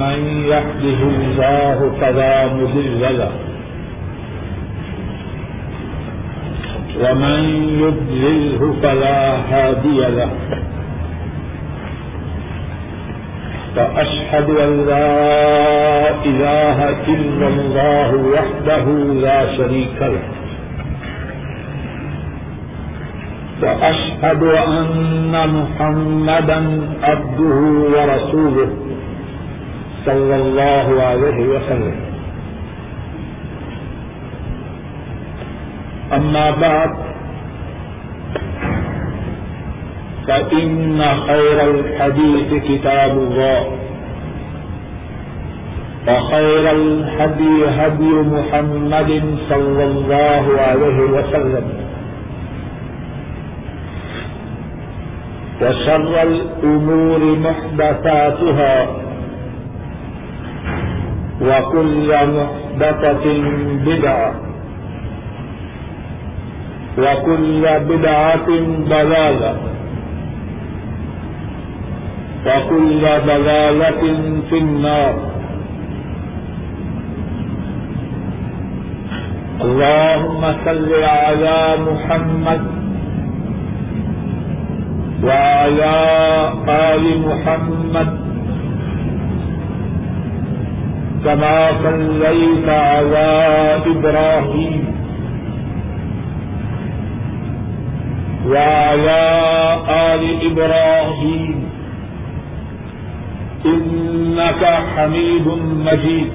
من يحده الله فلا مضل له ومن يضلله فلا هادي له وأشهد أن لا إله إلا الله وحده لا شريك له وأشهد أن محمدا عبده ورسوله صلى الله عليه وسلم. أما بعد، فإن خير الحديث كتاب الله، وخير الهدي هدي محمد صلى الله عليه وسلم. وشر الأمور محدثاتها. وكل محدثة بدعة وكل بدعة ضلالة وكل ضلالة في النار اللهم صل على محمد وعلى آل محمد كما صليت على إبراهيم وعلى آل إبراهيم إنك حميد مجيد.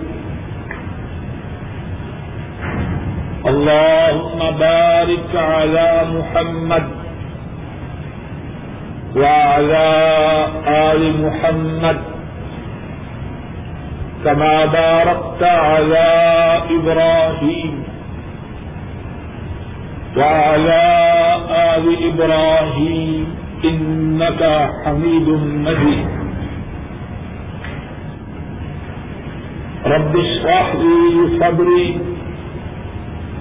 اللهم بارك على محمد وعلى آل محمد كما باركت على إبراهيم وعلى آل إبراهيم إنك حميد مجيد. رب اشرح لي صدري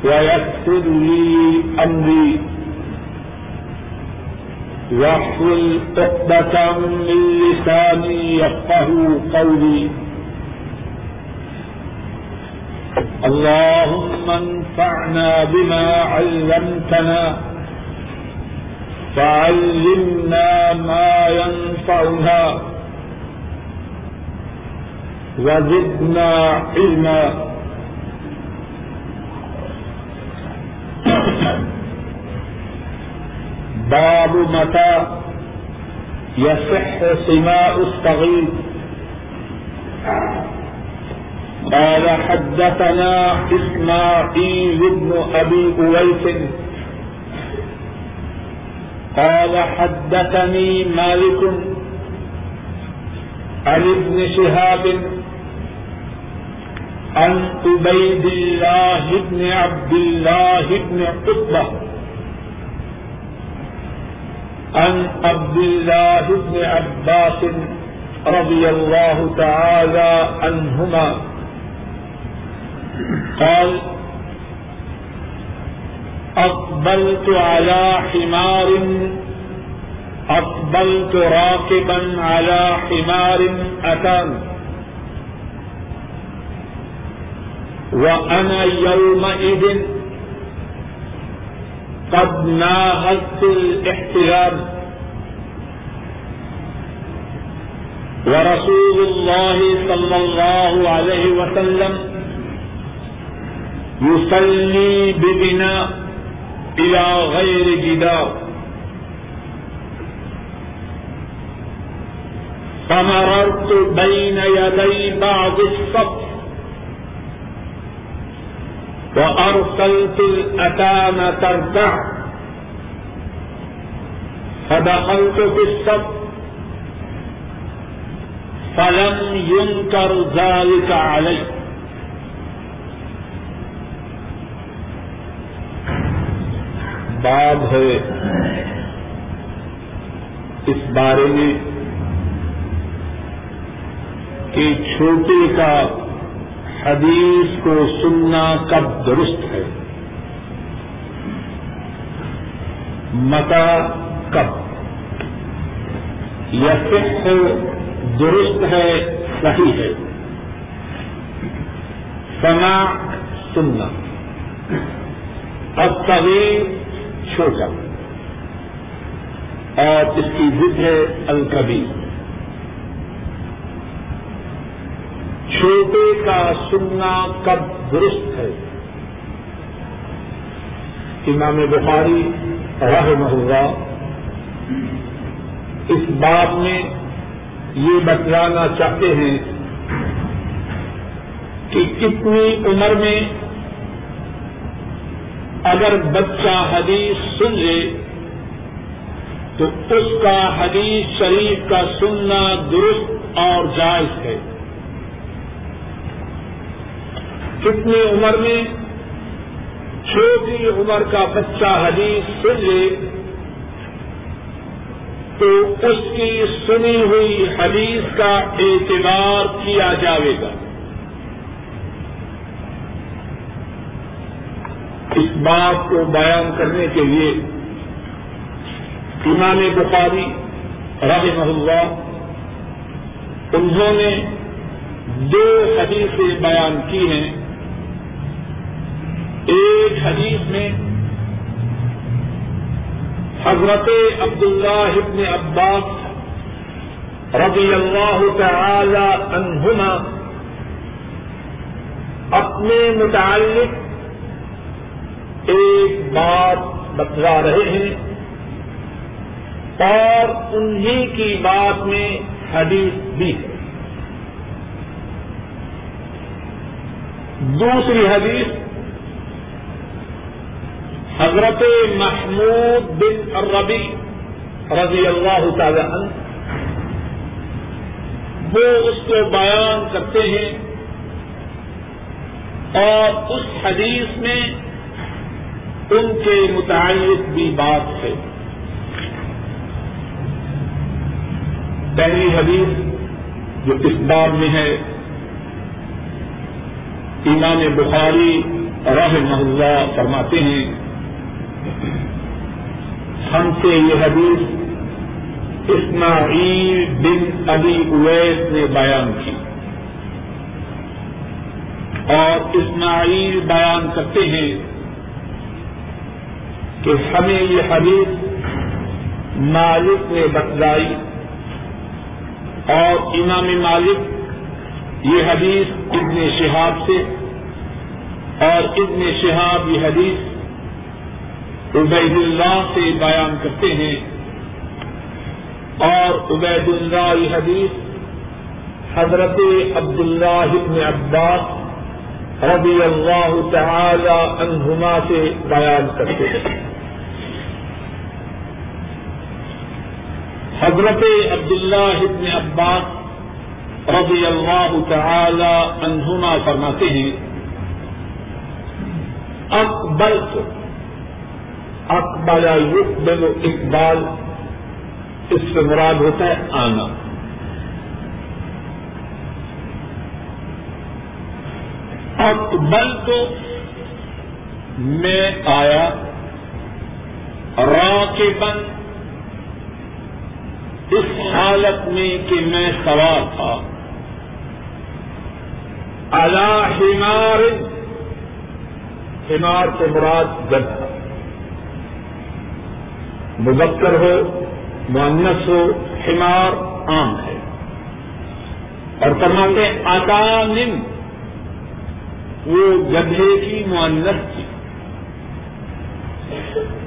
ويسر لي أمري. واحلل عقدة من لساني يفقه قولي. اللهم انفعنا بما علمتنا فعلمنا ما ينفعنا وزدنا علما. باب متى يصح سماء الصغير. قال حدثنا إسماعيل بن أبي أويس. قال حدثني مالك عن ابن شهاب عن عبيد الله بن عبد الله بن عتبة عن عبد الله بن عباس رضي الله تعالى عنهما. قال، أقبلت على حمار، أقبلت راكبا على حمار أتان. وأنا يومئذ قد ناهزت الاحتلام ورسول الله صلى الله عليه وسلم يصلي ببناء إلى غير جدار فمررت بين يدي بعض الصف وأرسلت الأتام ترتع فدخلت في الصف فلم ينكر ذلك علي. باب ہے۔ اس بارے میں کہ چھوٹے کا حدیث کو سننا کب درست ہے۔ متا کب؟ یہ فکر درست ہے، صحیح ہے۔ سنا سننا۔ اب طویل چھوٹا اور اس کی ضد ہے الکبی چھوٹے کا سننا کب درست ہے؟ امام بخاری راہ اللہ اس بات میں یہ بتلانا چاہتے ہیں کہ کتنی عمر میں اگر بچہ حدیث سن لے تو اس کا حدیث شریف کا سننا درست اور جائز ہے۔ کتنی عمر میں چھوٹی عمر کا بچہ حدیث سن لے تو اس کی سنی ہوئی حدیث کا اعتبار کیا جاوے گا اس بات کو بیان کرنے کے لیے امام بخاری رحمہ اللہ انہوں نے دو حدیثیں بیان کی ہیں۔ ایک حدیث میں حضرت عبداللہ ابن عباس رضی اللہ تعالی عنہما اپنے متعلق ایک بات بتلا رہے ہیں اور انہی کی بات میں حدیث بھی ہے۔ دوسری حدیث، حضرت محمود بن الربی رضی اللہ تعالی عنہ، وہ اس کو بیان کرتے ہیں اور اس حدیث میں ان کے متعلق بھی بات ہے۔ پہلی حدیث جو اس بار میں ہے، امام بخاری رحمہ اللہ فرماتے ہیں، ہم سے یہ حدیث اسماعیل بن ابی اویس نے بیان کی۔ اور اسماعیل بیان کرتے ہیں کہ ہمیں یہ حدیث مالک نے بتلائی اور امام مالک یہ حدیث ابن شہاب سے اور ابن شہاب یہ حدیث عبید اللہ سے بیان کرتے ہیں اور عبید اللہ یہ حدیث حضرت عبداللہ ابن عباس رضی اللہ تعالی عنہما سے بیان کرتے ہیں۔ حضرت عبداللہ ابن عباس رضی اللہ تعالی عنہما فرماتے ہیں اکبر کو اقبال یقبل و اقبال، اس سے مراد ہوتا ہے آنا۔ اقبل تو میں آیا را کے بند اس حالت میں کہ میں سوار تھا۔ اللہ ہمار ہمار سے مراد گدھا۔ مذکر ہو معنس ہو، حمار عام ہے۔ اور فرماتے آتان وہ گدھے کی معنس تھی۔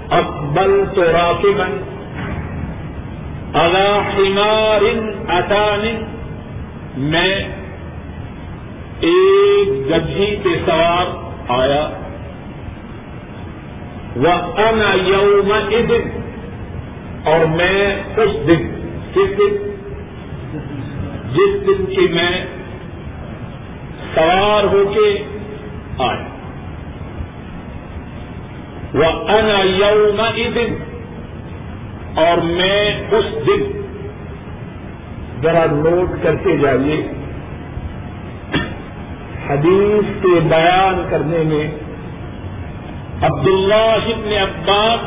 اکبل تو راکبن الا حمار میں ایک گدھی کے سوار آیا۔ وہ ان یوم ادن اور میں اس دن، کس دن؟ جس دن کی میں سوار ہو کے آیا۔ وہ ان یوم دن اور میں اس دن ذرا نوٹ کرتے جائیے حدیث کے بیان کرنے میں عبداللہ ابن عباس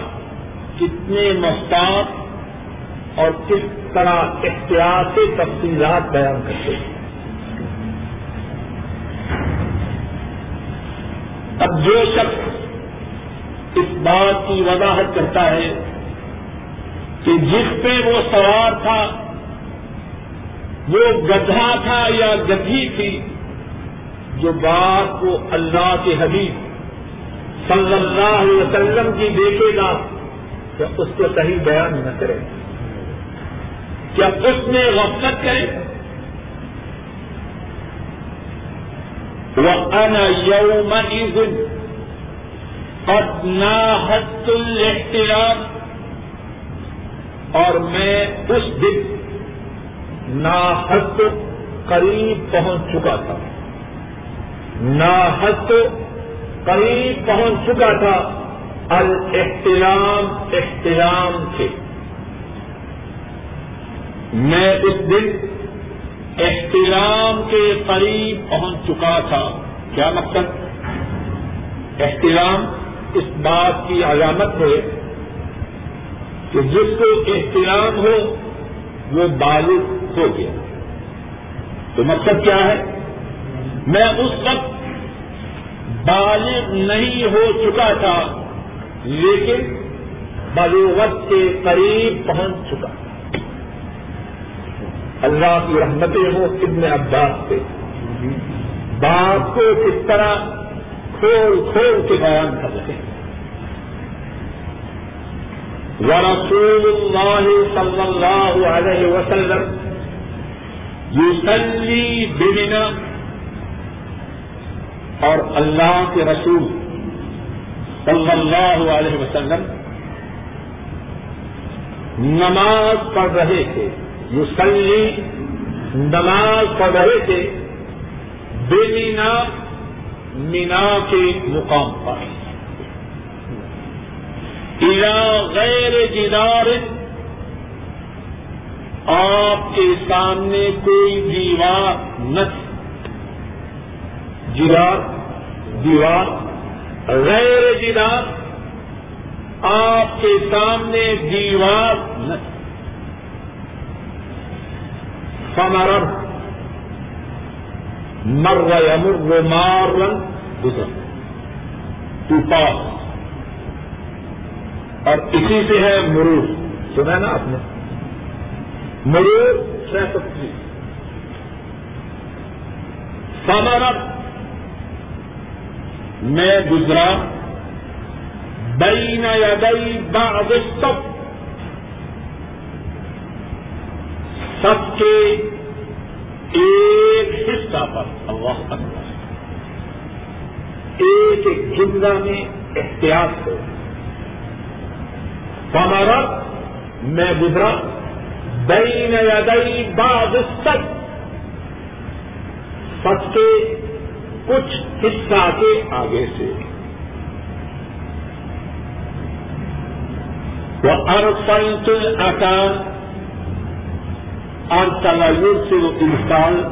کتنے مستاق اور کس طرح احتیاط تفصیلات بیان کرتے ہیں۔ اب جو شخص اس بات کی وضاحت کرتا ہے کہ جس پہ وہ سوار تھا، وہ گدھا تھا یا گدھی تھی، جو بات وہ اللہ کے حبیب صلی اللہ علیہ وسلم کی دیکھے گا کہ اس کو صحیح بیان نہ کرے۔ کیا اس میں غفلت کرے وہ ان یوم اور نہ حد اور میں اس دن ناحد قریب پہنچ چکا تھا۔ ناحد قریب پہنچ چکا تھا۔ الاحترام احترام سے۔ میں اس دن احترام کے قریب پہنچ چکا تھا۔ کیا مقصد؟ احترام اس بات کی علامت ہے کہ جس کو احترام ہو، وہ بالغ ہو گیا۔ تو مقصد کیا ہے؟ میں اس وقت بالغ نہیں ہو چکا تھا، لیکن بلوغت کے قریب پہنچ چکا۔ اللہ کی رحمتیں ہو ابن عباس سے بات کو کس طرح کھول کھول کے بیان کر رہے ہیں۔ ورسول اللہ صلی اللہ علیہ وسلم یوسلی بنا اور اللہ کے رسول صلی اللہ علیہ وسلم نماز پڑھ رہے تھے یوسلی نماز پڑھ رہے تھے بے مینا مینا کے مقام پر۔ غیر جدار آپ کے سامنے کوئی دیوار نہ جدار دیوار غیر جدار آپ کے سامنے دیوار نہ فمر مر یمر مار رنگ گزر۔ تو پاس اور اسی سے ہے مرور. سنا نا آپ نے؟ مرور سہستی سامانت میں گزرا بین یدئی بعض سب سب کے ایک حصہ پر. اللہ اکبر ایک ایک جملہ میں احتیاط ہو. ہمارا میں گزرا دئی یدئی بعض سب سب کے کچھ حصہ کے آگے سے۔ وہ ارسنت آکار اور تلایور سے وہ انسان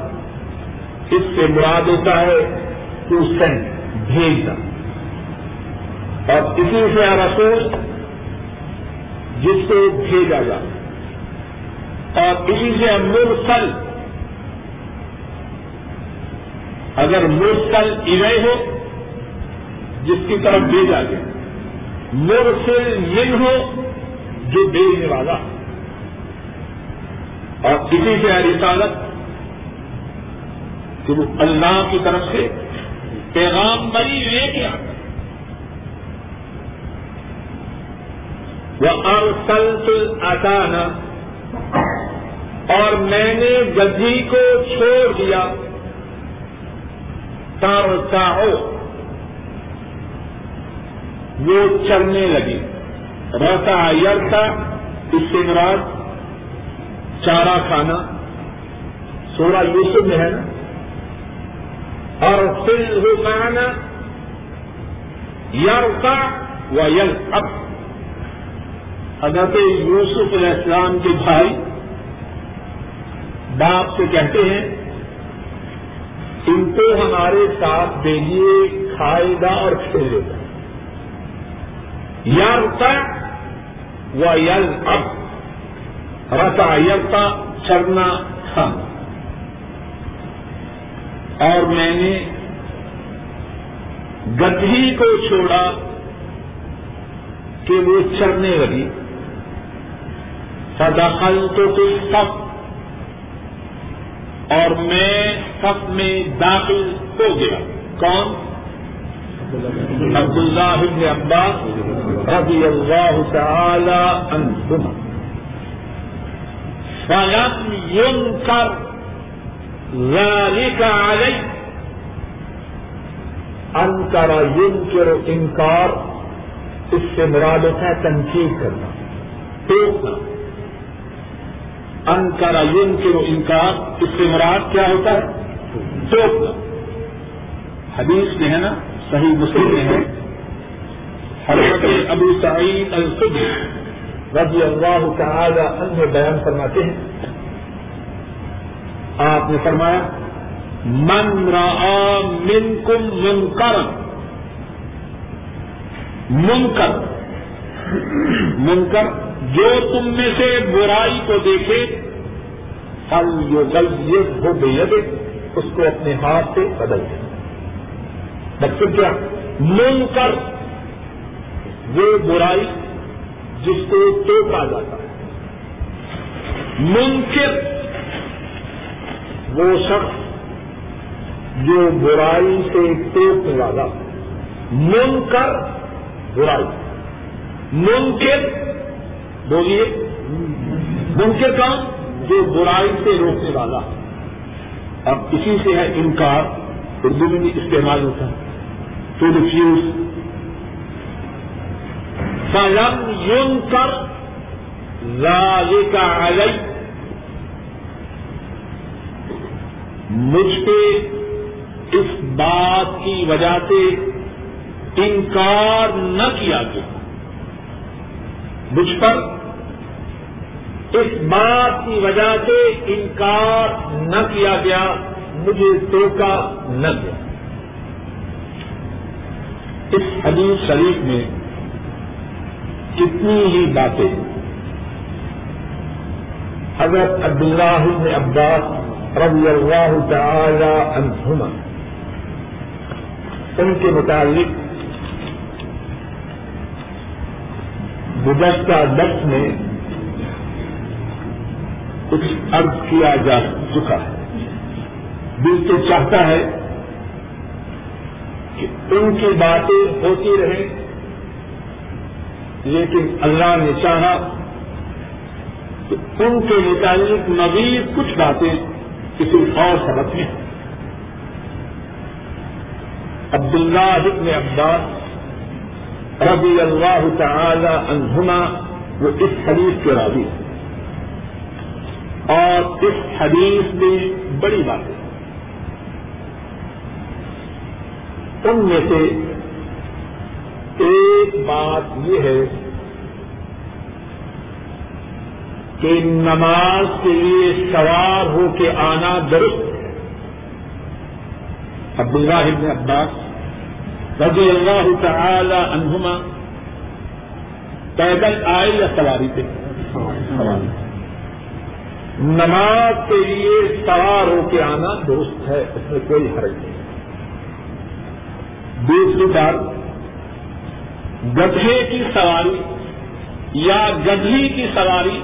اس سے مراد ہوتا ہے ٹو سینڈ بھیجنا اور اسی سے رسول جس کو بھیجا جا اور اسی سے مرسل اگر مرسل ارے ہو، جس کی طرف بھیجا گیا۔ مرسل من ہو، جو بھیجنے والا۔ اور اسی سے رسالت کہ وہ اللہ کی طرف سے پیغام بری لے کے آتا۔ وہ ارسل آسانا اور میں نے گدھی کو چھوڑ دیا۔ تارتا وہ چلنے لگی رہتا یرتا اس سے مراد چارہ کھانا۔ سورہ یوسف میں ہے نا۔ اور فل ہو کہنا یرتا و یل اب حضرت یوسف علیہ السلام کے بھائی باپ سے کہتے ہیں، ان کو ہمارے ساتھ دیجیے کھائے گا اور کھیلے۔ گا یا رتا و یل اب رتا یلتا چرنا کھانا اور میں نے گدھی کو چھوڑا کہ وہ چرنے لگی۔ فدخل تو کوئی سب اور میں سب میں داخل ہو گیا۔ کون؟ عبد اللہ ابن عباس رضی اللہ تعالی عنہما۔ فلم ينكر ذلك عليه۔ انکر ينكر انکار اس سے مراد ہوتا ہے تنقید کرنا۔ ٹوکنا۔ انکر ينكر انکار، اس سے مراد کیا ہوتا ہے؟ ٹوکنا حدیث میں ہے نا، صحیح مسلم میں ہے۔ حضرت ابو سعید الخدری رضی اللہ تعالی عنہ بیان فرماتے ہیں۔ آپ نے فرمایا، من را منکم منکر منکر منکر جو تم میں سے برائی کو دیکھے پھل جو غلط ہو بے اس کو اپنے ہاتھ سے بدل دے۔ مقصد کیا؟ منکر وہ برائی جس کو توپا جاتا ہے۔ منکر وہ شخص جو برائی سے ٹوکنے والا منکر برائی۔ منکر بولیے۔ منکر کام جو برائی سے روکنے والا۔ اب اسی سے ہے انکار، اردو میں بھی استعمال ہوتا ہے۔ ٹو ریفیوز فلم یون کر ذالک علی مجھ پہ اس بات کی وجہ سے انکار نہ کیا گیا۔ مجھ پر اس بات کی وجہ سے انکار نہ کیا گیا، مجھے ٹوکا نہ گیا۔ اس حدیث شریف میں کتنی ہی باتیں حضرت عبداللہ بن عباس رضی اللہ تعالی عنہما، ان کے متعلق گزشتہ دس میں کچھ عرض کیا جا چکا ہے۔ دل تو چاہتا ہے کہ ان کی باتیں ہوتی رہیں، لیکن اللہ نے چاہا کہ ان کے متعلق مزید کچھ باتیں کسی اور سبق میں۔ عبداللہ ابن عباس رضی اللہ تعالی عنہما وہ اس حدیث کے راضی ہیں۔ اور اس حدیث میں بڑی باتیں ان میں سے ایک بات یہ ہے کہ نماز کے لیے سوار ہو کے آنا درست ہے۔ عبداللہ ابن عباس رضی اللہ تعالی عنہما پیدل آئے یا سواری پہ؟ نماز کے لیے سوار ہو کے آنا درست ہے، اس میں کوئی حرج نہیں۔ دوسری بات، گدھے کی سواری یا گدھی کی سواری،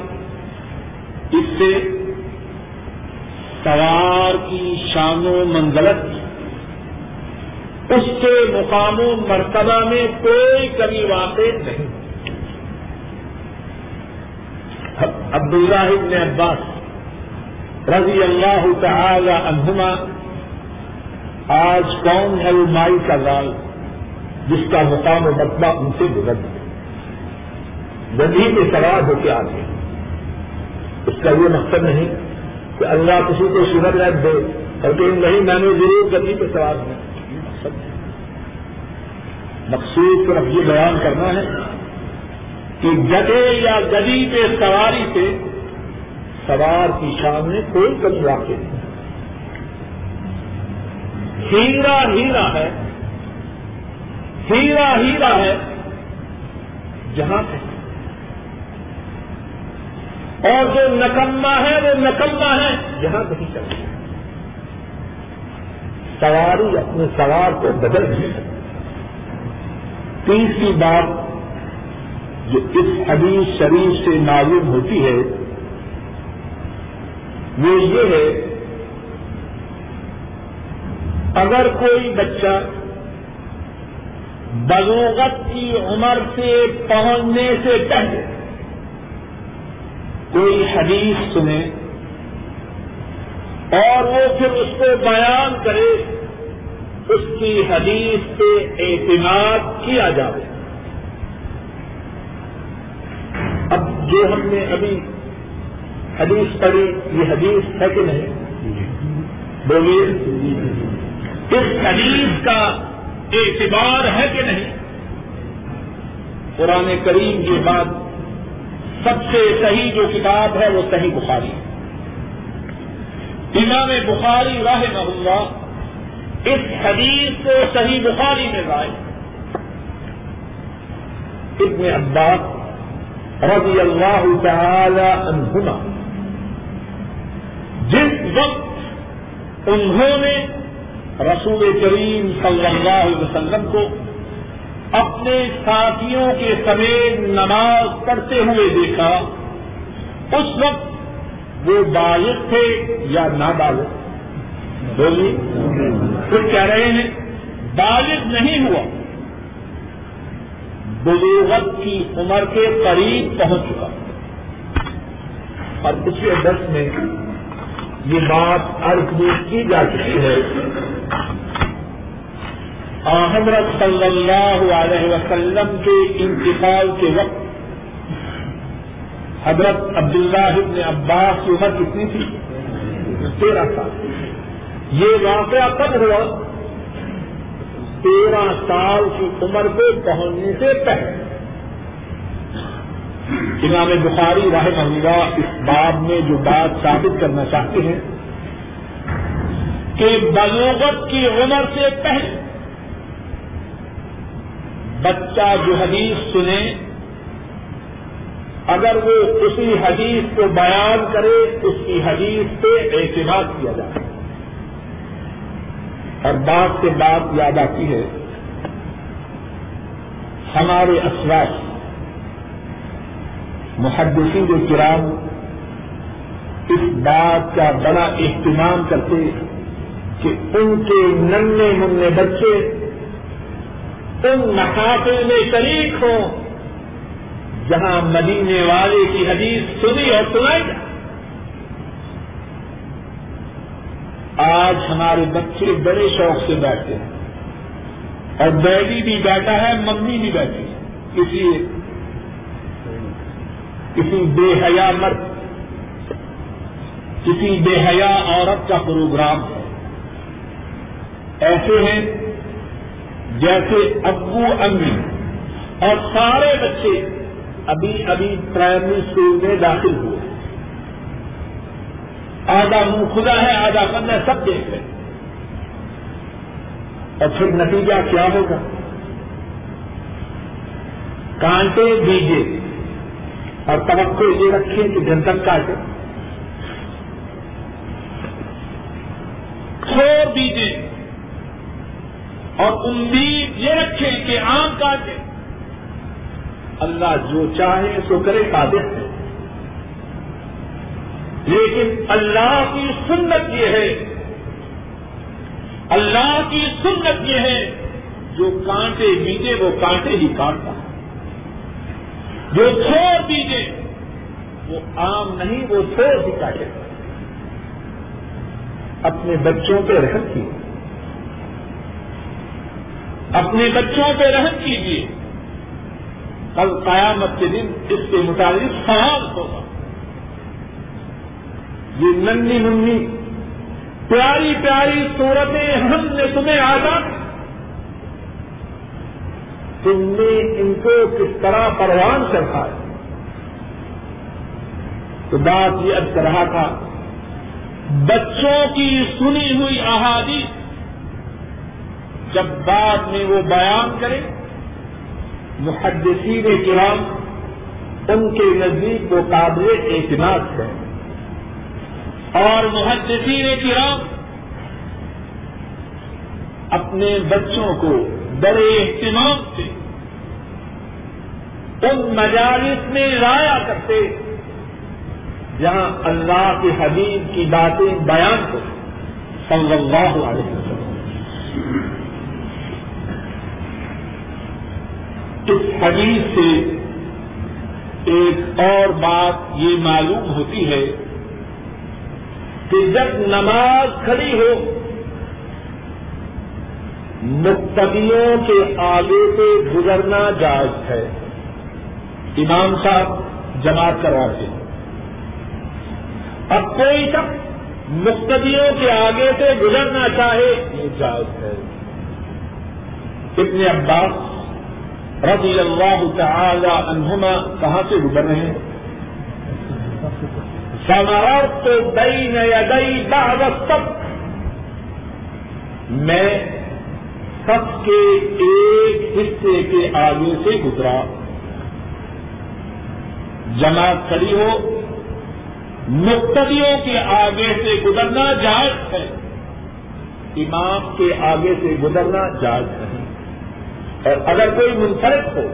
اس سے سوار کی شان و منزلت، اس کے مقام و مرتبہ میں کوئی کمی واقع نہیں۔ عبداللہ ابن عباس رضی اللہ تعالی عنہما، آج کون ہے وہ مائی کا لال جس کا مقام و مرتبہ ان سے گزر گئے گدھی کے سوار ہو کے آتے اس کا یہ مقصد نہیں کہ اللہ کسی کو شگر رکھ دے اور کہ نہیں میں نے ضرور گدھی پہ سوار ہوں مقصود صرف یہ بیان کرنا ہے کہ گدے یا گدی کے سواری سے سوار کی شان میں کوئی کمی واقع نہیں۔ ہیرا ہیرا ہے۔ ہیرا ہیرا ہے۔ جہاں سے اور جو نکما ہے وہ نکما ہے۔ جہاں کہیں چلتا ہے سواری اپنے سوار کو بدل نہیں سکتی تیسری بات جو اس حدیث شریف سے معلوم ہوتی ہے وہ یہ ہے، اگر کوئی بچہ بلوغت کی عمر سے پہنچنے سے پہلے کوئی حدیث سنے اور وہ پھر اس کو بیان کرے، اس کی حدیث پہ اعتماد کیا جائے اب جو ہم نے ابھی حدیث پڑھی، یہ حدیث ہے کہ نہیں؟ بولیے۔ اس حدیث کا اعتبار ہے کہ نہیں؟ قرآن کریم کے بعد سب سے صحیح جو کتاب ہے، وہ صحیح بخاری امام بخاری راہ اللہ اس حدیث کو صحیح بخاری میں لائے ابن عباس رضی اللہ تعالی عنہما جس وقت انہوں نے رسول کریم صلی اللہ علیہ وسلم کو اپنے ساتھیوں کے سمیت نماز پڑھتے ہوئے دیکھا، اس وقت وہ بالغ تھے یا نابالغ؟ بولیے، پھر کہہ رہے ہیں، بالغ نہیں ہوا۔ بلوغت کی عمر کے قریب پہنچ چکا۔ اور پچھلے دس میں یہ بات عرض کی جا چکی ہے۔ حضرت صلی اللہ علیہ وسلم کے انتقال کے وقت حضرت عبداللہ ابن عباس کی عمر کتنی تھی؟ تیرہ سال۔ یہ واقعہ کب ہوا؟ تیرہ سال کی عمر کو پہنچنے سے پہلے۔ امام بخاری راہ اللہ اس باب میں جو بات ثابت کرنا چاہتے ہیں کہ بلوغت کی عمر سے پہلے بچہ جو حدیث سنے، اگر وہ اسی حدیث کو بیان کرے، اس کی حدیث پہ اعتماد کیا جائے۔ اور بات سے بات یاد آتی ہے، ہمارے اسواس محدثی جو کرام اس بات کا بڑا اہتمام کرتے کہ ان کے ننے منہ بچے، ان محافل میں شریک ہوں، جہاں مدینے والے کی حدیث سنی اور سنائی جائے۔ آج ہمارے بچے بڑے شوق سے بیٹھتے ہیں اور ڈیڈی بھی بیٹھا ہے، ممی بھی بیٹھی ہے۔ کسی کسی بے حیا مرد، کسی بے حیا عورت کا پروگرام ہے۔ ایسے ہیں جیسے ابو امی اور سارے بچے ابھی ابھی پرائمری اسکول میں داخل ہوئے۔ آدھا منہ کھلا ہے، آدھا بند ہے، سب دیکھ رہے اور پھر نتیجہ کیا ہوگا؟ کانٹے دیجیے اور توقع یہ رکھیں کہ جنتک کاٹے۔ چھوڑ دیجیے اور امید یہ رکھے کہ آم کاٹے۔ اللہ جو چاہے سو کرے قادر ہے۔ لیکن اللہ کی سنت یہ ہے۔ اللہ کی سنت یہ ہے۔ جو کانٹے بیجے وہ کانٹے ہی کاٹتا۔ ہے جو چھوڑ دیجیے وہ آم نہیں، وہ چھوڑ ہی کاٹے اپنے بچوں پہ رحم کیجیے اپنے بچوں پہ رحم کیجیے کل قیامت کے دن اس کے متعلق سوال ہوگا۔ یہ ننی منی پیاری پیاری صورتیں ہم نے تمہیں آزاد تم نے ان کو کس طرح پروان چڑھا؟ تو بات یہ اب رہا تھا، بچوں کی سنی ہوئی احادیث جب بعد میں وہ بیان کرے محدثین کرام ان کے نزدیک وہ قابل اعتماد ہے اور محدثین کرام اپنے بچوں کو بڑے اہتمام سے ان مجالس میں لایا کرتے جہاں اللہ کے حبیب کی باتیں بیان ہو۔ صلی اللہ علیہ وسلم۔ اس حدیث سے ایک اور بات یہ معلوم ہوتی ہے کہ جب نماز کھڑی ہو مقتدیوں کے آگے سے گزرنا جائز ہے۔ امام صاحب جماعت کرواتے ہیں اب کوئی شخص مقتدیوں کے آگے سے گزرنا چاہے، یہ جائز ہے۔ ابن عباس رضی اللہ تعالی عنہما کہاں سے گزر رہے ہیں؟ تو دئی نیا دئی سب میں سب کے ایک حصے کے آگے سے گزرا۔ جماعت کھڑی ہو، مقتدیوں کے آگے سے گزرنا جائز ہے۔ امام کے آگے سے گزرنا جائز نہیں۔ اور اگر کوئی منفرد ہو،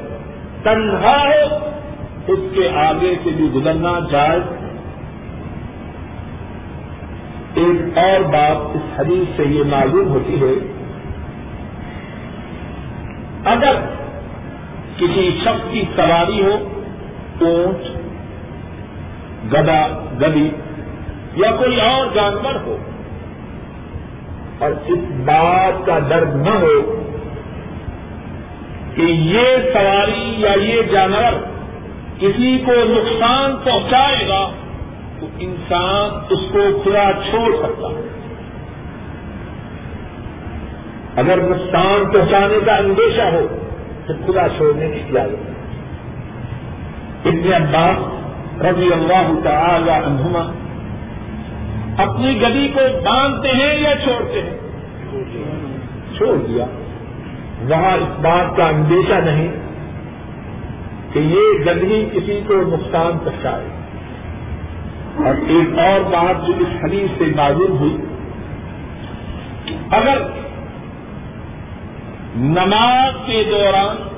تنہا ہو، اس کے آگے سے بھی گزرنا جائز ایک اور بات اس حدیث سے یہ معلوم ہوتی ہے، اگر کسی شخص کی سواری ہو اونٹ، گدا، گدی یا کوئی اور جانور ہو اور اس بات کا درد نہ ہو کہ یہ سواری یا یہ جانور کسی کو نقصان پہنچائے گا، تو انسان اس کو کھلا چھوڑ سکتا ہے۔ اگر نقصان پہنچانے کا اندیشہ ہو، تو کھلا چھوڑنے کی اجازت اتنے انداز رضی اللہ تعالی عنہما اپنی گدی کو باندھتے ہیں یا چھوڑتے ہیں؟ چھوڑ دیا۔ وہاں اس بات کا اندیشہ نہیں کہ یہ گدی کسی کو نقصان پہنچائے۔ اور ایک اور بات جو اس حدیث سے معلوم ہوئی، اگر نماز کے دوران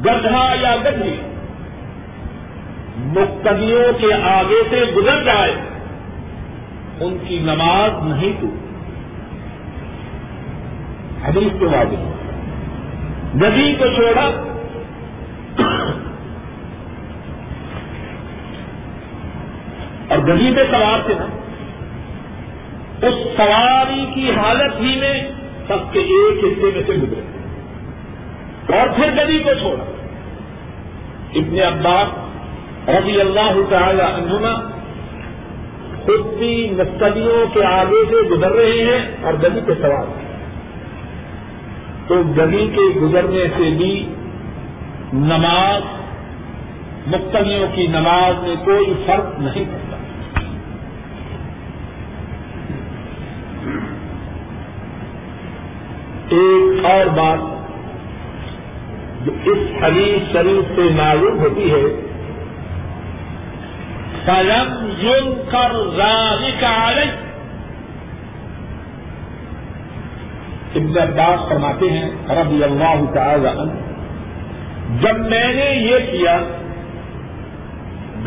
گدھا یا گدھی؟ مقتدیوں کے آگے سے گزر جائے، ان کی نماز نہیں تو۔ حدیث کے واضح گدی کو چھوڑا، اور گدی پہ سوار تھے۔ نا اس سواری کی حالت ہی میں سب کے ایک حصے میں سے گزرے۔ اور پھر گدی کو چھوڑا۔ ابن عباس رضی اللہ تعالی عنہما خود بھی مستدیوں کے آگے سے گزر رہے ہیں اور گدی کے سوار تو گدی کے گزرنے سے بھی نماز مقتدیوں کی نماز میں کوئی فرق نہیں پڑتا۔ ایک اور بات اس حدیث شریف سے معلوم ہوتی ہے۔ سلم یون کر ابن عباس فرماتے ہیں رضی اللہ تعالی عنہ جب میں نے یہ کیا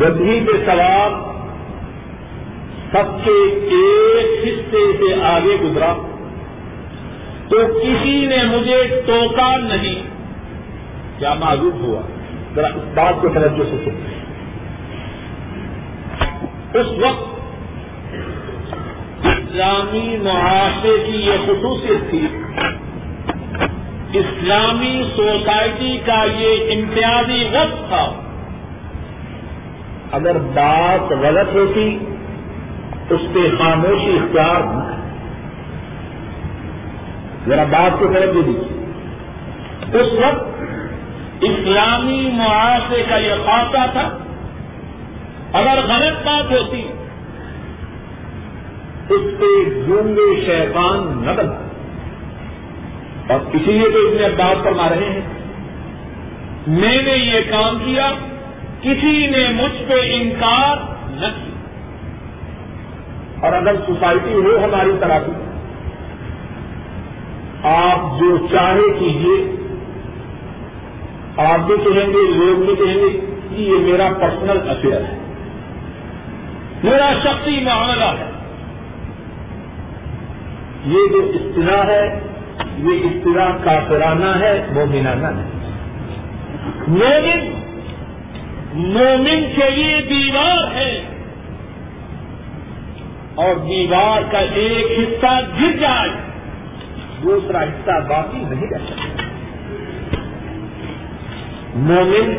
گدھی کے سوال سب کے ایک حصے سے آگے گزرا تو کسی نے مجھے ٹوکا نہیں۔ کیا معلوم ہوا؟ ذرا اس بات کو توجہ سے سنتے ہیں اس وقت اسلامی معاشرے کی یہ خصوصیت تھی۔ اسلامی سوسائٹی کا یہ امتیازی وقت تھا۔ اگر بات غلط ہوتی، اس پہ خاموشی اختیار نہ ذرا بات کو طرف دے دیجیے اس وقت اسلامی معاشرے کا یہ خاصہ تھا، اگر غلط بات ہوتی، اس پہ گونگے شیطان نہ بنا اور اسی لیے تو اتنے بات فرما رہے ہیں، میں نے یہ کام کیا، کسی نے مجھ پہ انکار نہ کیا۔ اور اگر سوسائٹی ہو ہماری طرح کی آپ جو چاہے کیجیے آپ بھی کہیں گے، لوگ بھی کہیں گے کہ یہ میرا پرسنل افیئر ہے۔ میرا شخصی معاملہ ہے۔ یہ جو اصطلاح ہے، یہ اصطلاح کافرانہ ہے، مومنانہ ہے مومن مومن کے لیے دیوار ہے۔ اور دیوار کا ایک حصہ گر جائے، دوسرا حصہ باقی نہیں رہ سکتا۔ مومن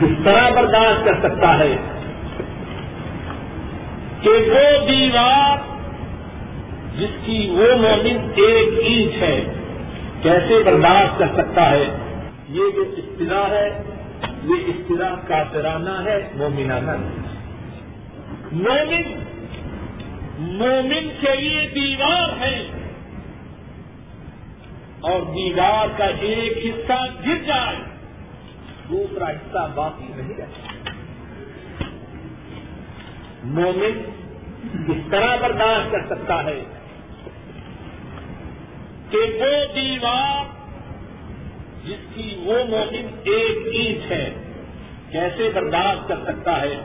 کس طرح برداشت کر سکتا ہے کہ وہ دیوار جس کی وہ مومن ایک اینچ ہے، کیسے برداشت کر سکتا ہے؟ یہ جو اصطلاح ہے، یہ اصطلاح کافرانہ ہے، مومنانہ نہیں۔ مومن مومن کے لیے دیوار ہے۔ اور دیوار کا ایک حصہ گر جائے۔ دوسرا حصہ باقی نہیں رہتا۔ مومن کس طرح برداشت کر سکتا ہے کہ وہ دیوار جس کی وہ مومن ایک اینچ ہے، کیسے برداشت کر سکتا ہے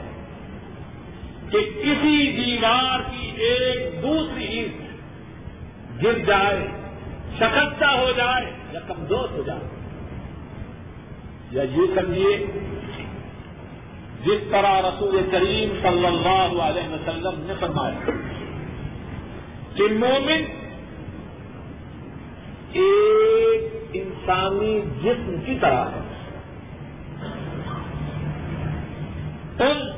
کہ کسی دیوار کی ایک دوسری اینٹ گر جائے، شکستہ ہو جائے یا کمزور ہو جائے؟ یا یہ سمجھیے جس طرح رسول کریم صلی اللہ علیہ وسلم نے فرمایا کہ مومن ایک انسانی جسم کی طرح ہے۔ ان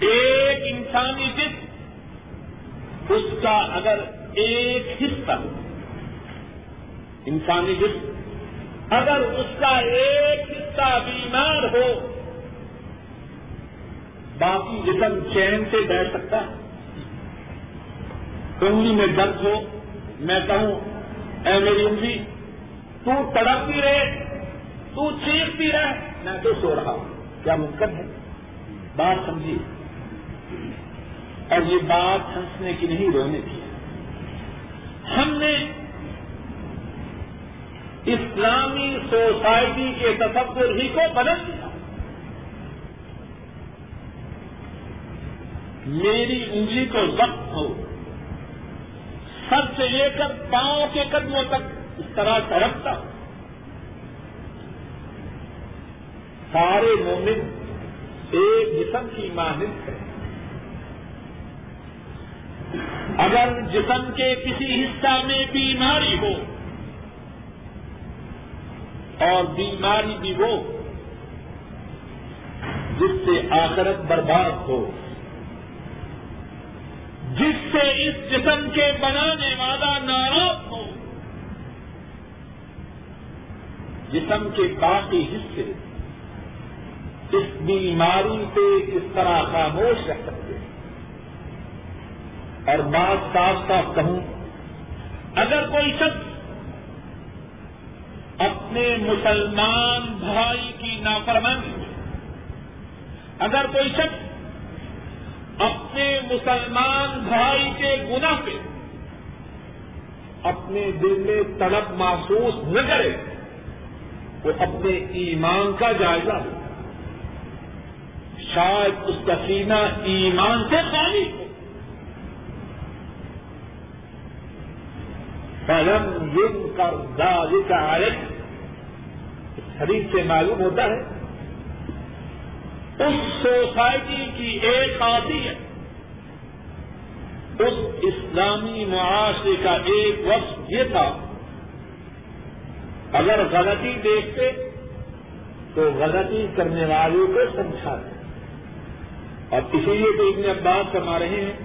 ایک انسانی جسم، اس کا اگر ایک حصہ انسانی جسم اگر اس کا ایک حصہ بیمار ہو، باقی جسم چین سے بیٹھ سکتا ہے۔ انگلی میں درد ہو، میں کہوں، اے میری انگلی، تو تڑپتی رہے، تو چیختی رہے۔ میں تو سو رہا ہوں۔ کیا ممکن ہے؟ بات سمجھیے۔ اور یہ بات ہنسنے کی نہیں، رونے کی۔ ہم نے اسلامی سوسائٹی کے تصور ہی کو بدل دیا میری انگلی کو وقت ہو۔ سر سے لے کر پاؤں کے قدموں تک اس طرح تڑپتا سارے مومن ایک جسم کی مانند ہے اگر جسم کے کسی حصہ میں بیماری ہو اور بیماری بھی وہ جس سے آخرت برباد ہو، جس سے اس جسم کے بنانے والا ناراض ہو، جسم کے باقی حصے اس بیماری پہ اس طرح خاموش رہ سکتے ہیں۔ اور بات صاف صاف کہوں، اگر کوئی شخص اپنے مسلمان بھائی کی نافرمانی۔ اگر کوئی شخص اپنے مسلمان بھائی کے گناہ پہ اپنے دل میں طلب محسوس نہ کرے، وہ اپنے ایمان کا جائزہ ہو شاید اس کا سینہ ایمان سے خالی ہو۔ فلم یم کر داری کا شریر سے معلوم ہوتا ہے، اس سوسائٹی کی ایک خاصیت اس اسلامی معاشرے کا ایک وقت یہ تھا، اگر غلطی دیکھتے تو غلطی کرنے والوں کو سمجھاتے۔ اور اسی لیے تو ابن عباس فرما رہے ہیں،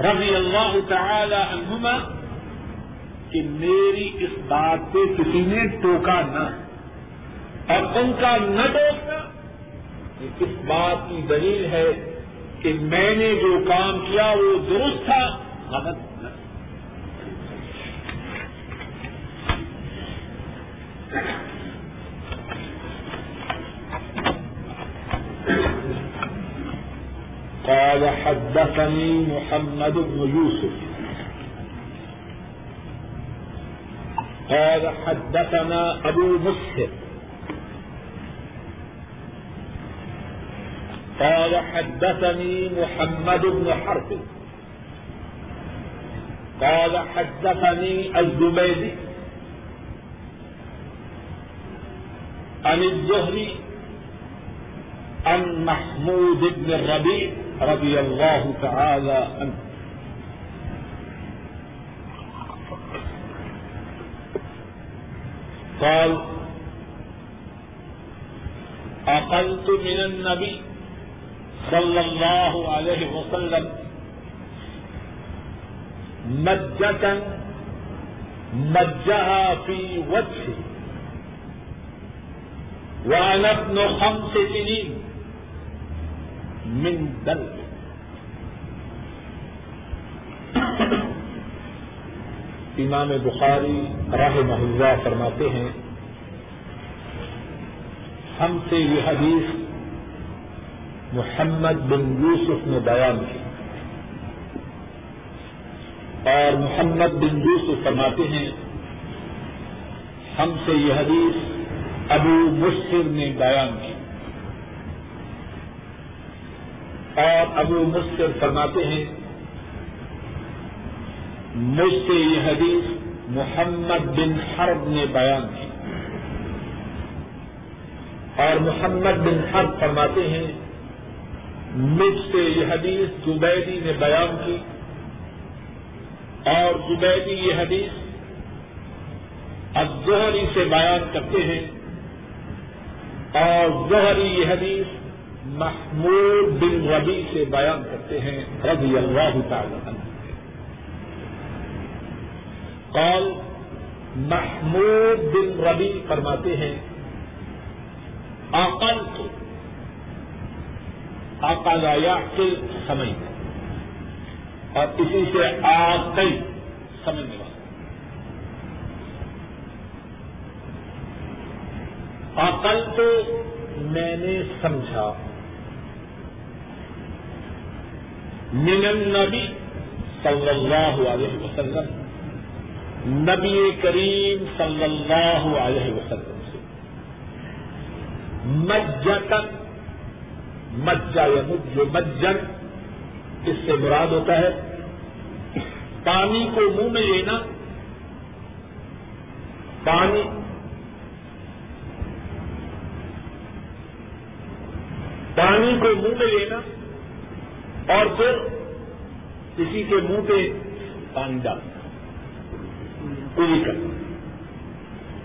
رضی اللہ تعالی عنہما کہ میری اس بات پہ کسی نے ٹوکا نہ اور ان کا نہ ٹوکنا اس بات کی دلیل ہے کہ میں نے جو کام کیا وہ درست تھا، غلط نہ۔ قال حدثني محمد بن يوسف قال حدثنا أبو مسهر قال حدثني محمد بن حرب. قال حدثني الزبيدي. عن الزهري عن محمود بن الربيع رضي الله تعالى عنه. قال، أقلت من النبي صلى الله عليه وسلم مجة مجها في وجهه، وأنا ابن خمس سنين من دل امام بخاری راہ محلہ فرماتے ہیں، ہم سے یہ حدیث محمد بن یوسف نے بیان کی۔ اور محمد بن یوسف فرماتے ہیں، ہم سے یہ حدیث ابو مسر نے بیان کی۔ اور ابو مسر فرماتے ہیں مجھ سے یہ حدیث محمد بن حرب نے بیان کی۔ اور محمد بن حرب فرماتے ہیں، مجھ سے یہ حدیث زبیدی نے بیان کی۔ اور زبیدی یہ حدیث الظہری سے بیان کرتے ہیں۔ اور زہری یہ حدیث محمود بن ربی سے بیان کرتے ہیں، رضی اللہ تعالی عنہ۔ قال محمود بن ربی فرماتے ہیں آقل تو آقا یا پھر سمجھ اور اسی سے آئی سمجھنے والا عقل تو میں نے سمجھا۔ من النبی صلی اللہ علیہ وسلم۔ نبی کریم صلی اللہ علیہ وسلم سے۔ مجتن مجا یا جو مجن، اس سے مراد ہوتا ہے۔ پانی کو منہ میں لینا۔ پانی۔ پانی کو منہ میں لینا۔ اور پھر کسی کے منہ پہ پانی ڈالنا۔ پوری کرنا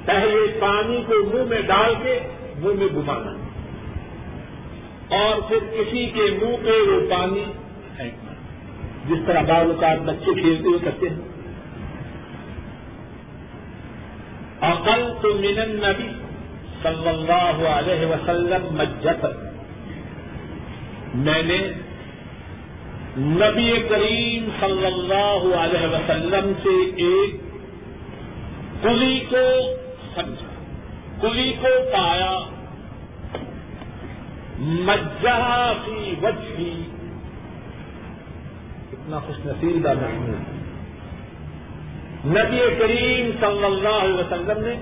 پہلے پانی کو منہ میں ڈال کے منہ میں گھمانا۔ اور پھر کسی کے منہ پہ وہ پانی پھینکنا۔ جس طرح بعض اوقات بچے کھیلتے ہوئے کرتے ہیں۔ عقل تو من نبی صلی اللہ علیہ وسلم مجت میں نے نبی کریم صلی اللہ علیہ وسلم سے ایک کلی کو سمجھا، کلی کو پایا۔ مجہ کی وجہ اتنا خوش نصیب کا محمود نبی کریم صلی اللہ علیہ وسلم نے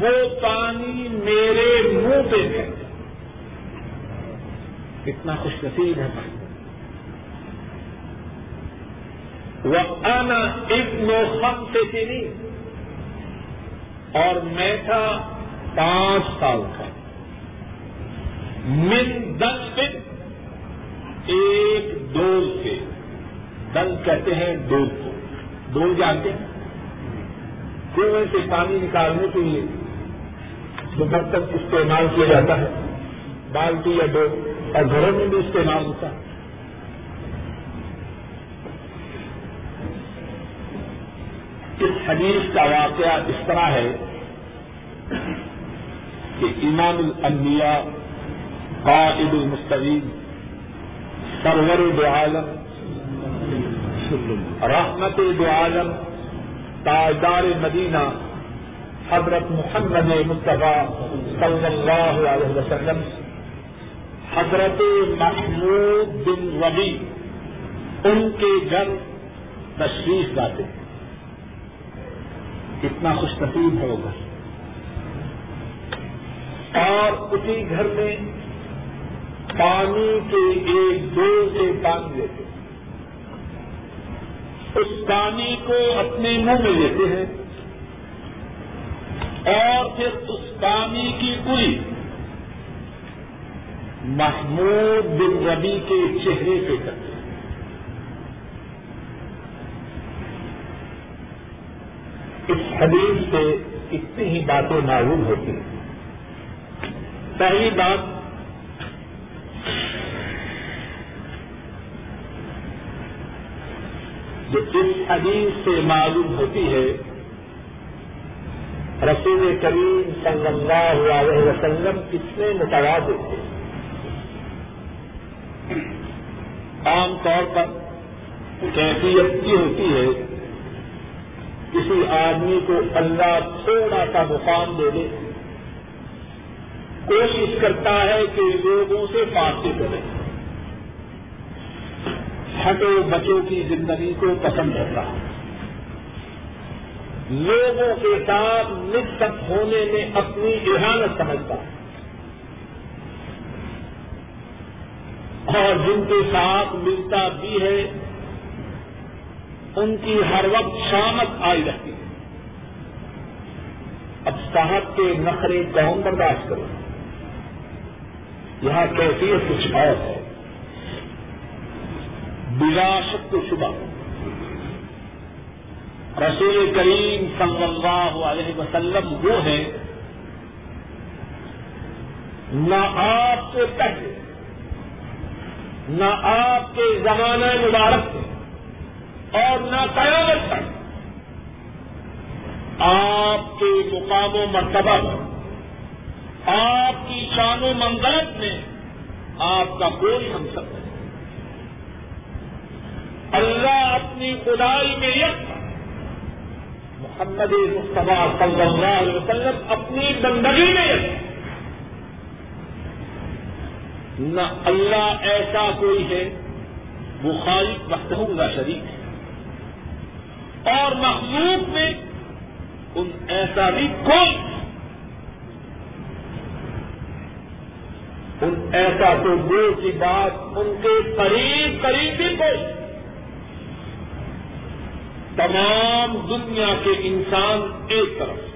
وہ پانی میرے منہ پہ پھینکا کتنا خوش نصیب ہے وہ انا ابن خم سے چینی اور میں تھا پانچ سال کا۔ من دل دن ایک ڈول سے دل کہتے ہیں ڈول کو ڈول جانتے ہیں۔ کنویں سے پانی نکالنے کے لیے جو برتن استعمال کیا جاتا ہے۔ بالٹی یا ڈول اور گھروں میں بھی استعمال ہوتا ہے۔ اس حدیث کا واقعہ اس طرح ہے کہ امام الانبیاء قائد المستقیم، سرور دو عالم، رحمت دو عالم، تاجدار مدینہ، حضرت محمد مصطفیٰ صلی اللہ علیہ وسلم، حضرت محمود بن ربی ان کے گھر تشریف لاتے کتنا خوش نصیب ہے وہ گھر۔ اور اسی گھر میں پانی کے ایک دو سے پانی لیتے اس پانی کو اپنے منہ میں لیتے ہیں۔ اور پھر اس پانی کی پوری محمود بن ربی کے چہرے پہ کرتے ہیں اس حدیث سے اتنی ہی باتیں معلوم ہوتی ہیں۔ پہلی بات، جو اس حدیث سے معلوم ہوتی ہے، رسول کریم صلی اللہ علیہ وسلم کتنے متوازے تھے۔ عام طور پر کیفیت کی ہوتی ہے کسی آدمی کو اللہ تھوڑا سا مقام دے دے۔ کوشش کرتا ہے کہ لوگوں سے باتیں کرے۔ ہٹو بچوں کی زندگی کو پسند کرتا ہے۔ لوگوں کے ساتھ نسبت ہونے میں اپنی احانت سمجھتا ہے۔ اور جن کے ساتھ ملتا بھی ہے ان کی ہر وقت شامت آئی رہتی ہے۔ اب صاحب کے نخرے کون برداشت کرو؟ یہاں کیفیت کچھ اور ہے۔ بلا شک شبہ۔ رسول کریم صلی اللہ علیہ وسلم وہ ہے نہ آپ سے پہلے نہ آپ کے زمانہ مبارک۔ میں اور نہ قیامت تک۔ آپ کے مقام و مرتبہ آپ کی شان و منزلت میں آپ کا کوئی منصب نہیں اللہ اپنی خدائی میں یک۔ محمد مصطفیٰ صلی اللہ علیہ وسلم اپنی بندگی میں یک۔ نہ اللہ ایسا کوئی ہے وہ خالق وقت کا شریک ہے۔ اور مخلوق میں ان ایسا بھی کوئی ان ایسا تو دور کی بات ان کے قریب قریب بھی کوئی تمام دنیا کے انسان ایک طرف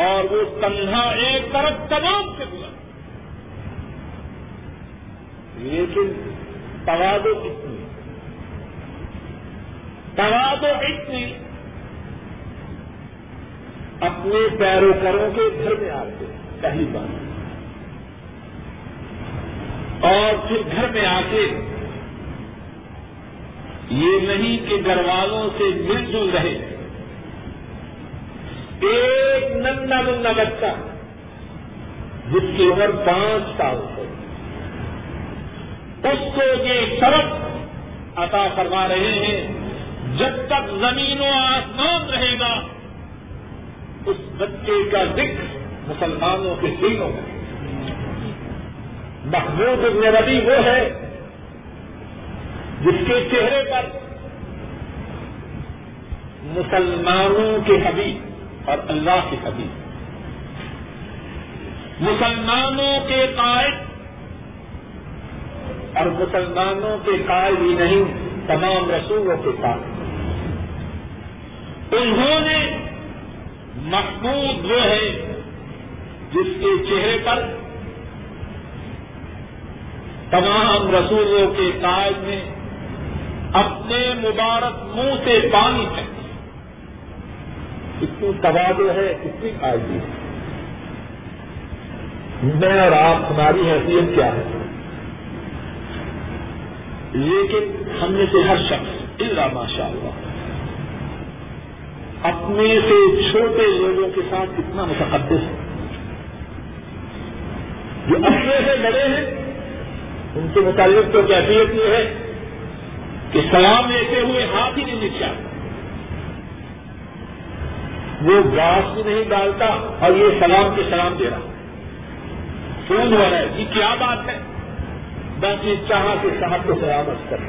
اور وہ تنہا ایک طرف تمام سے بلا لیکن توادو اتنی اتنی اپنے پیروکروں کے گھر میں آتے پہلی بات۔ اور پھر گھر میں آ کے، یہ نہیں کہ گھر والوں سے مل جل رہے۔ ایک نندا نندا بچہ، جس کی عمر پانچ سال ہو اس کو یہ سبق عطا فرما رہے ہیں۔ جب تک زمین و آسمان رہے گا، اس بچے کا ذکر مسلمانوں کے دلوں میں۔ محمود ابن ربی وہ ہے جس کے چہرے پر مسلمانوں کے حبیب اور اللہ کے حبیب۔ مسلمانوں کے قائد اور مسلمانوں کے قائد ہی نہیں، تمام رسولوں کے قائد۔ انہوں نے محمود وہ ہے جس کے چہرے پر تمام رسولوں کے قائد میں اپنے مبارک منہ سے پانی ہے اتنی تبادل ہے، اتنی قائدی ہے میں اور آپ، ہماری حیثیت کیا ہے؟ لیکن ہم نے سے ہر شخص اللہ ماشاء اللہ اپنے سے چھوٹے لوگوں کے ساتھ کتنا متقدس ہے۔ جو اپنے سے بڑے ہیں، ان کے متعلق تو کیفیت یہ ہے کہ سلام لیتے ہوئے ہاتھ ہی نہیں نیچے وہ گاس بھی نہیں ڈالتا اور یہ سلام کے سلام دے رہا۔ فون ہو رہا ہے۔ یہ کیا بات ہے؟ بس یہ چاہ کے صاحب کو سلامت کریں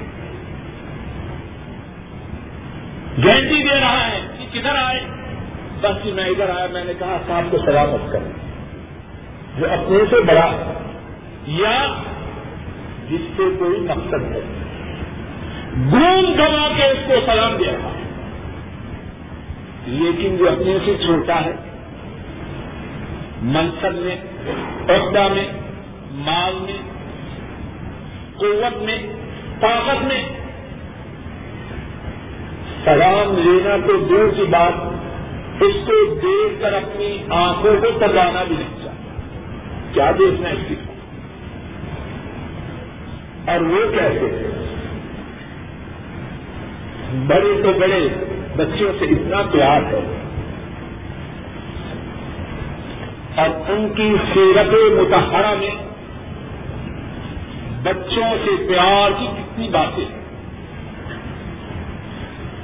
گینٹی دے رہا ہے۔ کدھر آئے؟ بس جی میں ادھر آیا، میں نے کہا، صاحب کو سلامت کریں۔ جو اپنے سے بڑا یا جس سے کوئی مقصد ہے۔ گون گوا کے اس کو سلام دے رہا ہے لیکن جو اپنے سے چھوٹا ہے، منصب میں عہدہ میں، مال میں، قوت میں، طاقت میں سلام لینا تو دور کی بات، اس کو دیکھ کر اپنی آنکھوں کو تبانا بھی نہیں چاہتا۔ کیا دیکھنا اس کی؟ اور وہ کیسے بڑے تو بڑے بچوں سے اتنا پیار ہے۔ اور ان کی سیرت متحرہ میں بچوں سے پیار کی کتنی باتیں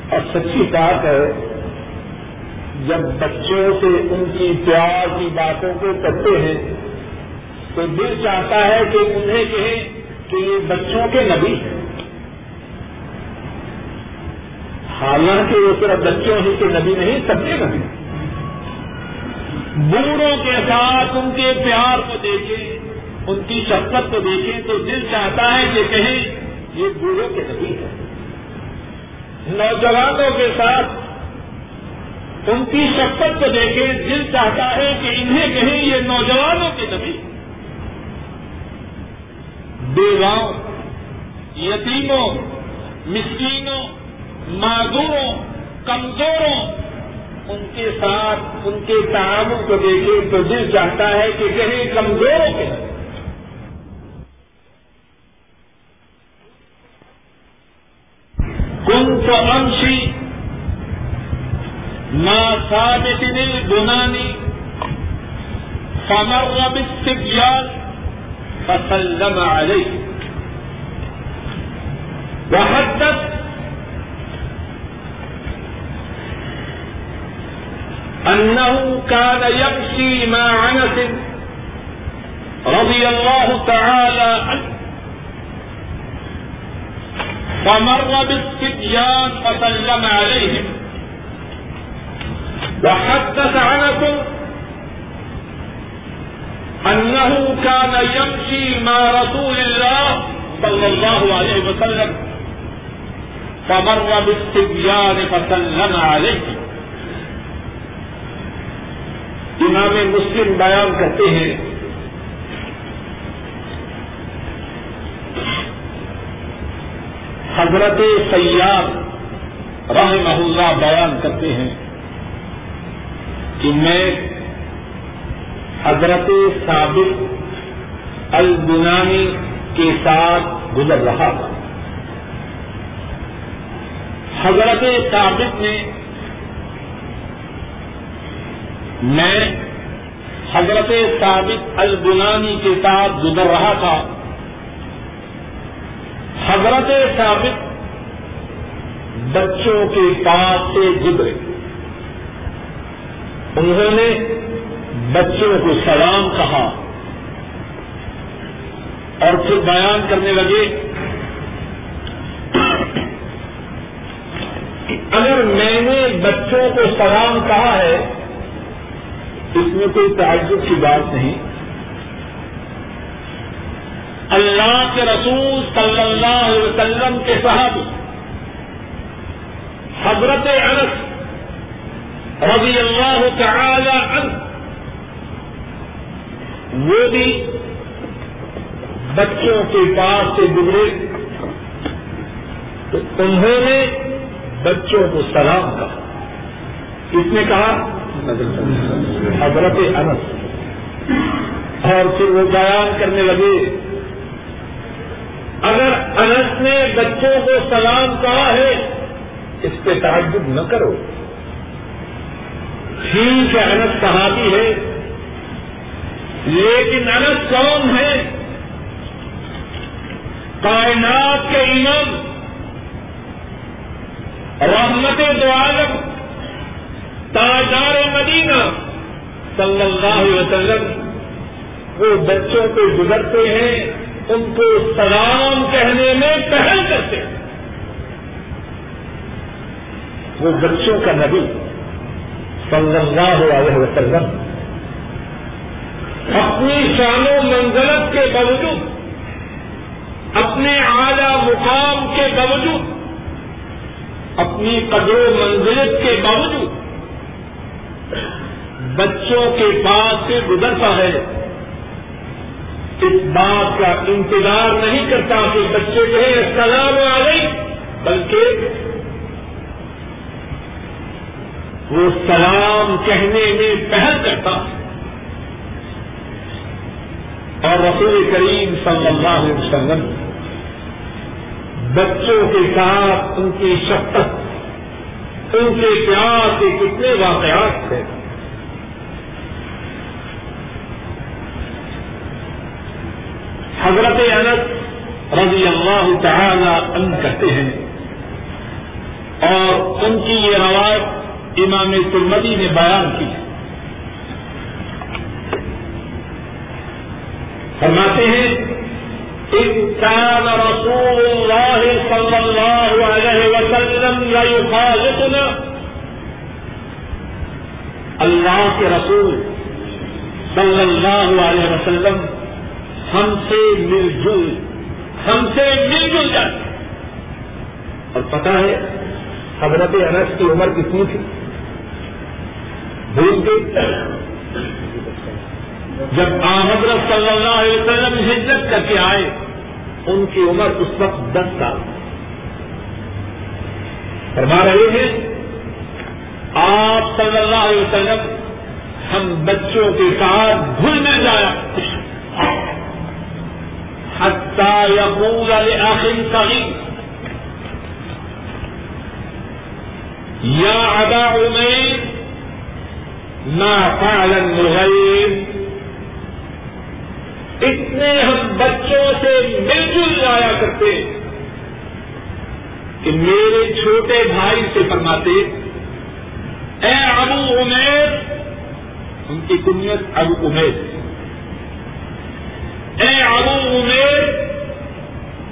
اور سچی بات ہے، جب بچوں سے ان کی پیار کی باتوں کو کرتے ہیں، تو دل چاہتا ہے کہ انہیں کہیں کہ یہ بچوں کے نبی ہیں۔ حالانکہ وہ صرف بچوں ہی کے نبی نہیں، سب کے نبی بوڑھوں کے ساتھ ان کے پیار کو دیکھیں، ان کی شفقت کو دیکھیں، تو دل چاہتا ہے کہ کہیں یہ بوڑھوں کے نبی ہیں۔ نوجوانوں کے ساتھ ان کی شفقت کو دیکھیں، دل چاہتا ہے کہ انہیں کہیں یہ نوجوانوں کے نبی۔ بیواؤں، یتیموں، مسکینوں معذوروں کمزوروں، ان کے ساتھ، ان کے تعاون کو دیکھیں تو دل چاہتا ہے کہ کہیں کمزوروں کے کن تو انشی ماں ثابت بنانی فمر بالسبيان فسلم عليه وحدث أنه كان يمشي مع أنس رضي الله تعالى عنه فمر بالصبيان فسلم عليهم. وحدث عنس أنه كان يمشي مع رسول الله صلى الله عليه وسلم. فمر بالصبيان فسلم عليهم. امام مسلم بیان کرتے ہیں حضرت سیاد رحمہ اللہ بیان کرتے ہیں کہ میں حضرت ثابت البنانی کے ساتھ گزر رہا تھا۔ حضرت ثابت نے میں حضرت ثابت البنانی کے ساتھ گزر رہا تھا۔ حضرت ثابت بچوں کے پاس سے گزرے۔ انہوں نے بچوں کو سلام کہا اور پھر بیان کرنے لگے اگر میں نے بچوں کو سلام کہا ہے، اس میں کوئی تعجب کی بات نہیں۔ اللہ کے رسول صلی اللہ علیہ وسلم کے صاحب حضرت انس رضی اللہ تعالی عنہ، وہ بھی بچوں کے پاس سے گزرے۔ تو انہوں نے بچوں کو سلام کہا۔ کس نے کہا؟ حضرت انس۔ اور پھر وہ بیان کرنے لگے۔ اگر انس نے بچوں کو سلام کہا ہے، اس پہ تعجب نہ کرو۔ ٹھیک ہے، انس صحابی ہے، لیکن انس کون ہے؟ کائنات کے امام، رحمت دو عالم تاجار مدینہ، صلی اللہ علیہ وسلم، وہ بچوں کو گزرتے ہیں۔ ان کو سلام کہنے میں پہل کرتے ہیں۔ وہ بچوں کا نبی صلی اللہ علیہ وسلم اپنی شان و منزلت کے باوجود، اپنے اعلی مقام کے باوجود، اپنی قدر و منزلت کے باوجود بچوں کے پاس سے گزرتا ہے۔ اس بات کا انتظار نہیں کرتا کہ بچے کہیں السلام علیکم، بلکہ وہ سلام کہنے میں پہل کرتا اور رسول کریم صلی اللہ علیہ وسلم بچوں کے ساتھ ان کی شفقت، ان کے پیار کے کتنے واقعات تھے۔ حضرت انس رضی اللہ تعالی ان کہتے ہیں۔ اور ان کی یہ روایت امام ترمدی نے بیان کی فرماتے ہیں كان رسول الله صلى الله عليه وسلم ليخالطنا اللہ کے رسول صلی اللہ علیہ وسلم ہم سے مل جل، ہم سے مل جل جاتے اور پتا ہے، حضرت انس کی عمر کتنی تھی؟ بھول گئی جب حضرت صلی اللہ علیہ وسلم ہجرت کر کے آئے، ان کی عمر اس وقت دس سال۔ فرما رہے ہیں، آپ صلی اللہ علیہ وسلم ہم بچوں کے ساتھ گھلنے جایا۔ حتى يقول لأخ صغير. يا أبا عمير، ما فعل المغير؟ اتنے ہم بچوں سے مل جل جایا کرتے کہ میرے چھوٹے بھائی سے فرماتے، اے ابو عمیر، ان کی کنیت ابو عمیر۔ اے ابو عمیر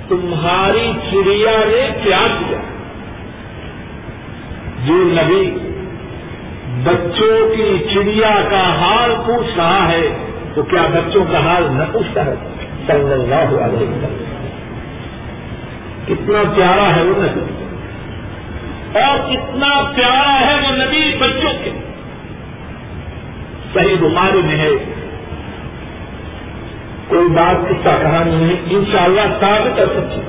تمہاری چڑیا نے کیا کیا؟ جو نبی بچوں کی چڑیا کا حال پوچھ رہا ہے، تو کیا بچوں کا حال نہ پوچھتا ہے؟ صلی اللہ علیہ وسلم۔ کتنا پیارا ہے وہ نبی۔ اور کتنا پیارا ہے وہ نبی بچوں کے۔ صحیح بخاری میں ہے۔ کوئی بات اس کا کہانی نہیں ہے ان شاء اللہ ثابت کر سکتی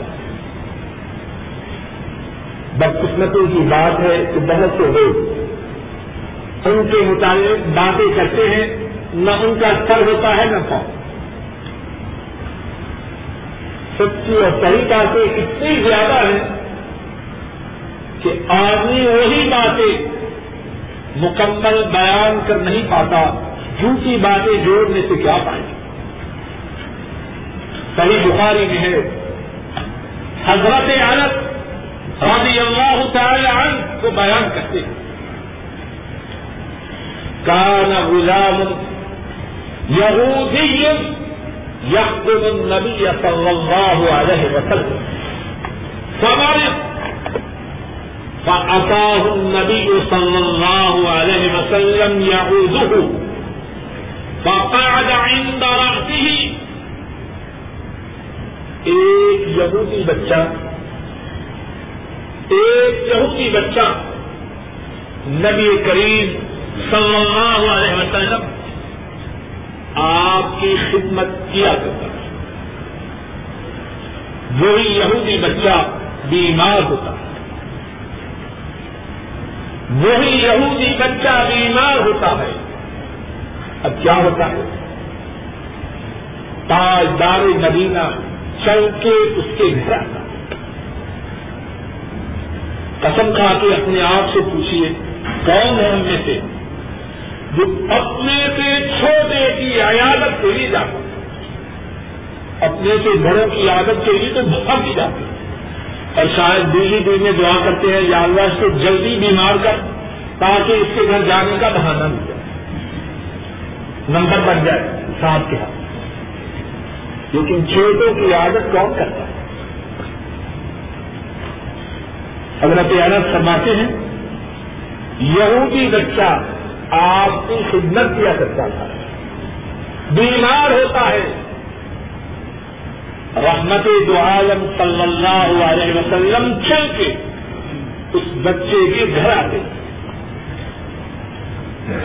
بدقسمتی کی بات ہے کہ بہت سے لوگ ان کے متعلق باتیں کرتے ہیں، نہ ان کا سر ہوتا ہے، نہ پاؤں۔ سچی اور صحیح باتیں اتنی زیادہ ہیں کہ آدمی وہی باتیں مکمل بیان کر نہیں پاتا۔ جھوٹی باتیں جوڑنے سے کیا پائیں گے صحیح بخاری میں ہے۔ حضرت عالت رضی اللہ تعالی عنہ کو بیان کرتے ہیں۔ کان غلام یہودی يخدم النبي صلى الله عليه وسلم۔ فمرض فأتاه النبي صلى الله عليه وسلم يعوده فقعد عند رأسه ایک یہودی بچہ، ایک یہودی بچہ نبی کریم صلی اللہ علیہ وسلم آپ کی خدمت کیا کرتا ہے وہی یہودی بچہ بیمار ہوتا ہے وہی یہودی بچہ بیمار ہوتا ہے۔ اب کیا ہوتا ہے؟ تاجدار نبینا چل کے اس کے گھر قسم کھا کے اپنے آپ سے پوچھیے کون ہے ان میں سے؟ جو اپنے سے چھوٹے کی عیادت کے لیے جاتا اپنے سے بڑوں کی عادت کے لیے تو بہت ہی جاتے اور شاید دوسری دن میں دعا کرتے ہیں، یا اللہ اس کو جلدی بیمار کر تاکہ اس کے گھر جانے کا بہانہ مل جائے۔ نمبر بن جائے صاحب کے ہاتھ۔ لیکن چھوٹوں کی عادت کون کرتا ہے؟ حضرت انس فرماتے ہیں، یہودی بچہ آپ کی خدمت کیا کرتا تھا؟ بیمار ہوتا ہے۔ رحمت دو عالم صلی اللہ علیہ وسلم چل کے اس بچے کے گھر آتے۔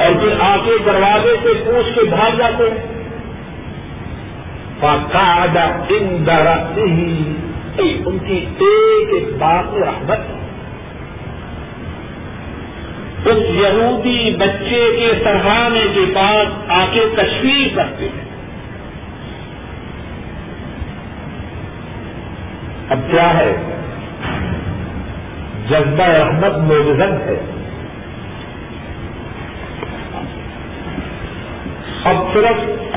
اور پھر آ کے دروازے سے پوچھ کے بھاگ جاتے ہیں۔ ان کی ایک ایک بات میں رحمت اس یہودی بچے کے سرحانے کے پاس آ کے تشویش کرتے ہیں. اب کیا ہے؟ جذبہ رحمت موزن ہے. اب صرف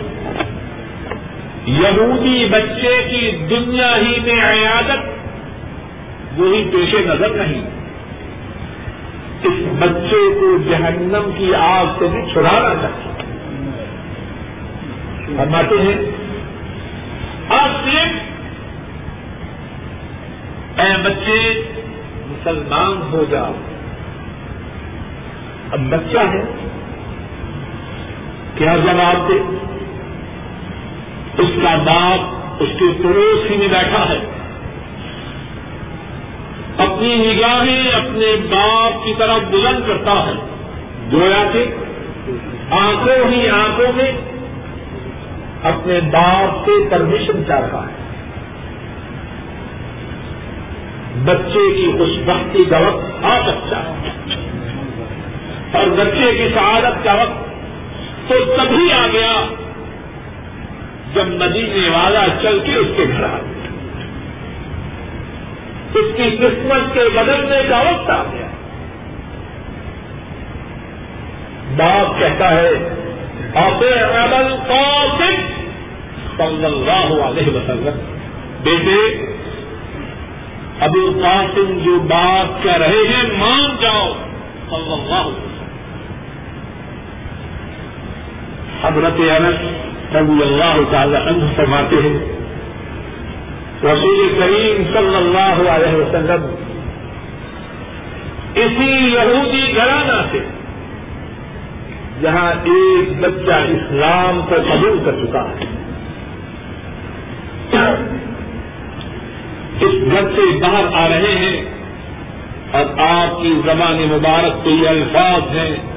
یہودی بچے کی دنیا ہی میں عیادت، وہی پیش نظر نہیں۔ اس بچے کو جہنم کی آگ سے بھی چھڑانا چاہیے۔ فرماتے ہیں، آپ صرف اے بچے، مسلمان ہو جاؤ۔ اب بچہ ہے، کیا جواب دے؟ اس کا باپ اس کے پڑوس ہی میں بیٹھا ہے۔ اپنی نگاہیں اپنے باپ کی طرف بلند کرتا ہے۔ گویا کہ آنکھوں ہی آنکھوں میں اپنے باپ سے پرمیشن چاہتا ہے۔ بچے کی خوش بختی کا وقت آ سکتا ہے۔ اور بچے کی سعادت کا وقت تو تبھی آ گیا۔ جب مدینے والا چل کے اس کے گھر آ گیا۔ اس کی قسمت کے بدلنے کا وقت آ گیا۔ باپ کہتا ہے عمل قاسم صلی اللہ علیہ وسلم۔ بیٹے، ابو قاسم جو بات کہہ رہے ہیں، مان جاؤ۔ صلی اللہ علیہ وسلم۔ حضرت انس رضی اللہ تعالی عنہ فرماتے ہیں۔ رسول کریم صلی اللہ علیہ وسلم اسی یہودی گھرانہ سے جہاں ایک بچہ اسلام کو قبول کر چکا ہے۔ اس گھر سے باہر آ رہے ہیں اور آپ کی زبان مبارک کے یہ الفاظ ہیں۔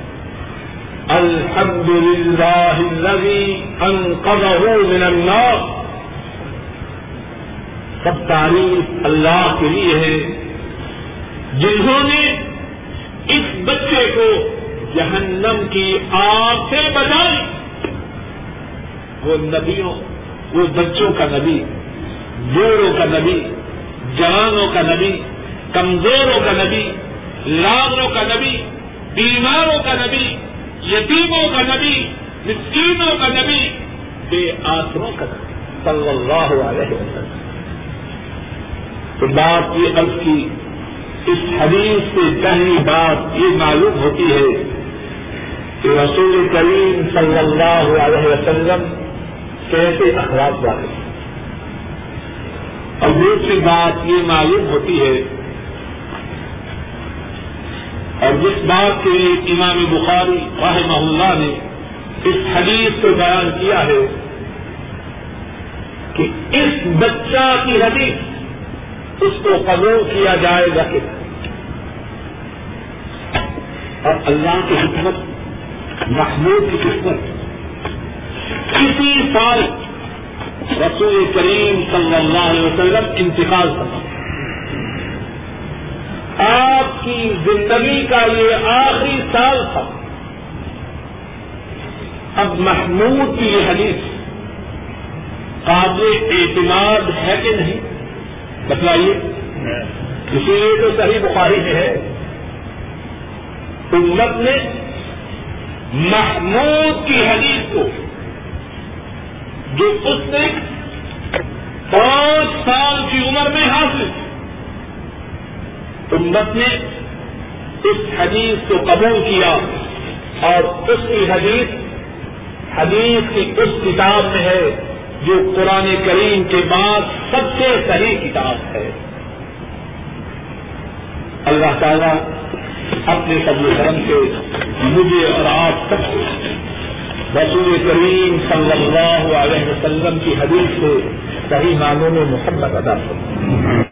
الحمد للہ من النار۔ سب تعریف اللہ کے لیے ہے۔ جنہوں نے اس بچے کو جہنم کی آگ سے بچائی۔ وہ نبیوں، وہ بچوں کا نبی بوڑھوں کا نبی، جوانوں کا نبی، کمزوروں کا نبی لاغروں کا نبی، بیماروں کا نبی یتیموں کا نبی، مسکینوں کا نبی، بے آسروں کا نبی، صلی اللہ علیہ وسلم۔ تو بات یہ عرض کی، اس حدیث سے پہلی بات یہ معلوم ہوتی ہے کہ رسول کریم صلی اللہ علیہ وسلم کیسے اخلاق والے اور دوسری بات یہ معلوم ہوتی ہے اور جس بات کے لیے امام بخاری رحمہ اللہ نے اس حدیث کو بیان کیا ہے کہ اس بچہ کی حدیث اس کو قبول کیا جائے گا کہ اور اللہ کی حکمت، محمود کی قسمت کسی سال رسول کریم صلی اللہ علیہ وسلم انتقال کرتا۔ آپ کی زندگی کا یہ آخری سال تھا اب محمود کی یہ حدیث قابل اعتماد ہے کہ نہیں؟ بتلائیے۔ اسی لیے تو صحیح بخاری میں ہے۔ امت نے محمود کی حدیث کو جو اس نے پانچ سال کی عمر میں حاصل امت نے اس حدیث کو قبول کیا اور اس کی حدیث حدیث کی اس کتاب میں ہے جو قرآن کریم کے بعد سب سے صحیح کتاب ہے۔ اللہ تعالیٰ اپنے قبل کرم سے مجھے اور آپ سب کو رسول کریم صلی اللہ علیہ وسلم کی حدیث سے صحیح معنوں میں محبت ادا کروں